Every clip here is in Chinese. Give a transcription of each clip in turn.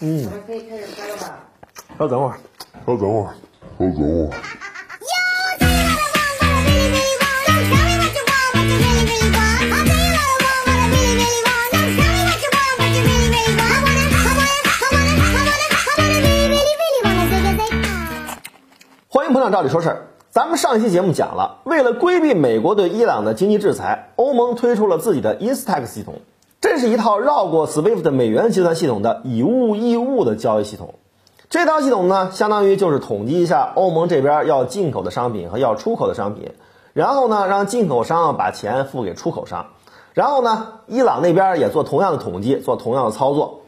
嗯，我们可以开始拍了吧？稍等会儿，稍等会儿，稍等会儿。Yeah. 欢迎捧场，照理说事儿。咱们上一期节目讲了，为了规避美国对伊朗的经济制裁，欧盟推出了自己的 Instax 系统，这是一套绕过 SWIFT 美元结算系统的以物易物的交易系统。这套系统呢，相当于就是统计一下欧盟这边要进口的商品和要出口的商品，然后呢，让进口商把钱付给出口商，然后呢，伊朗那边也做同样的统计，做同样的操作。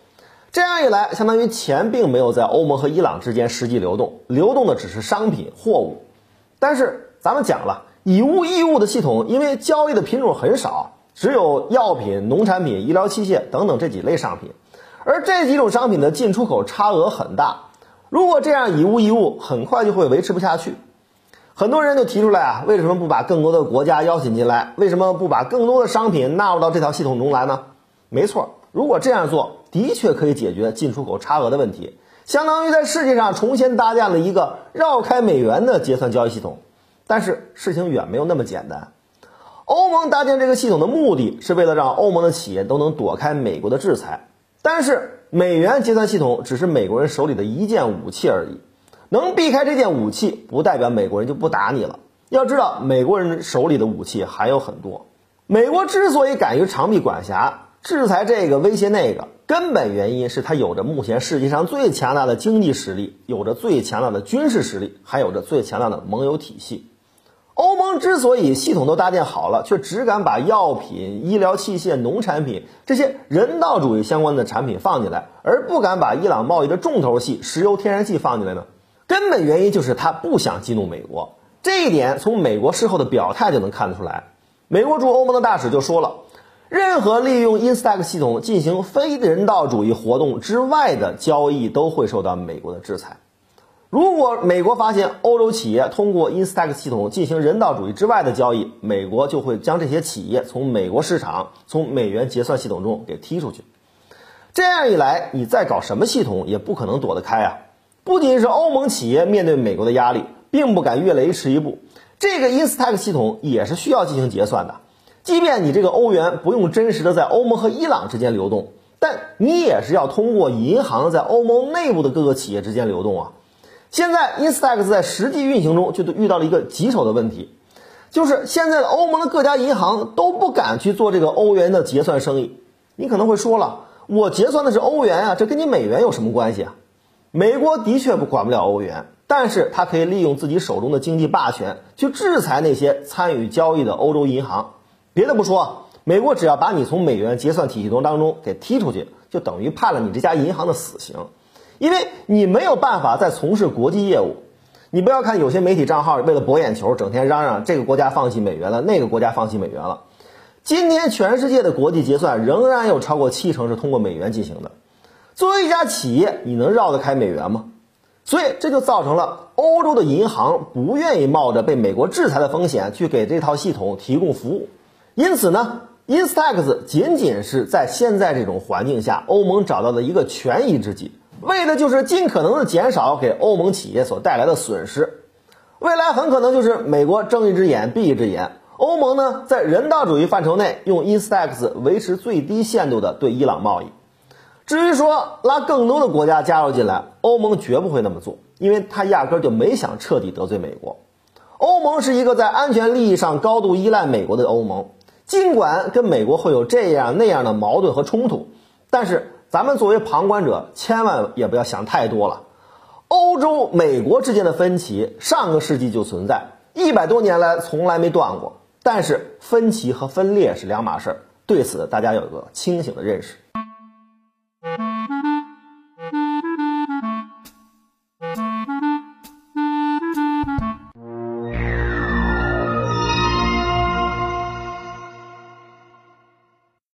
这样一来，相当于钱并没有在欧盟和伊朗之间实际流动，流动的只是商品货物。但是咱们讲了，以物易物的系统，因为交易的品种很少，只有药品、农产品、医疗器械等等这几类商品，而这几种商品的进出口差额很大。如果这样以物易物，很快就会维持不下去。很多人就提出来啊，为什么不把更多的国家邀请进来？为什么不把更多的商品纳入到这套系统中来呢？没错，如果这样做，的确可以解决进出口差额的问题，相当于在世界上重新搭建了一个绕开美元的结算交易系统。但是事情远没有那么简单。欧盟搭建这个系统的目的是为了让欧盟的企业都能躲开美国的制裁，但是美元结算系统只是美国人手里的一件武器而已。能避开这件武器，不代表美国人就不打你了。要知道，美国人手里的武器还有很多。美国之所以敢于长臂管辖，制裁这个威胁那个，根本原因是它有着目前世界上最强大的经济实力，有着最强大的军事实力，还有着最强大的盟友体系。欧盟之所以系统都搭建好了，却只敢把药品、医疗器械、农产品这些人道主义相关的产品放进来，而不敢把伊朗贸易的重头戏石油天然气放进来呢？根本原因就是他不想激怒美国。这一点从美国事后的表态就能看得出来。美国驻欧盟的大使就说了，任何利用 Instax 系统进行非人道主义活动之外的交易都会受到美国的制裁。如果美国发现欧洲企业通过 Instax 系统进行人道主义之外的交易，美国就会将这些企业从美国市场、从美元结算系统中给踢出去。这样一来，你再搞什么系统也不可能躲得开啊！不仅是欧盟企业面对美国的压力，并不敢越雷池一步，这个 Instax 系统也是需要进行结算的。即便你这个欧元不用真实的在欧盟和伊朗之间流动，但你也是要通过银行在欧盟内部的各个企业之间流动啊。现在 Instax 在实际运行中就遇到了一个棘手的问题，就是现在的欧盟的各家银行都不敢去做这个欧元的结算生意。你可能会说了，我结算的是欧元啊，这跟你美元有什么关系啊？美国的确不管不了欧元，但是它可以利用自己手中的经济霸权去制裁那些参与交易的欧洲银行。别的不说，美国只要把你从美元结算体系中当中给踢出去，就等于判了你这家银行的死刑，因为你没有办法再从事国际业务。你不要看有些媒体账号为了博眼球，整天嚷嚷这个国家放弃美元了，那个国家放弃美元了。今天全世界的国际结算仍然有超过七成是通过美元进行的。作为一家企业，你能绕得开美元吗？所以这就造成了欧洲的银行不愿意冒着被美国制裁的风险去给这套系统提供服务。因此呢，Instax 仅仅是在现在这种环境下，欧盟找到的一个权宜之计，为的就是尽可能的减少给欧盟企业所带来的损失。未来很可能就是美国睁一只眼闭一只眼，欧盟呢在人道主义范畴内用 Instax 维持最低限度的对伊朗贸易。至于说拉更多的国家加入进来，欧盟绝不会那么做，因为他压根就没想彻底得罪美国。欧盟是一个在安全利益上高度依赖美国的欧盟，尽管跟美国会有这样那样的矛盾和冲突，但是咱们作为旁观者，千万也不要想太多了。欧洲、美国之间的分歧，上个世纪就存在，一百多年来从来没断过。但是分歧和分裂是两码事儿，对此大家有个清醒的认识。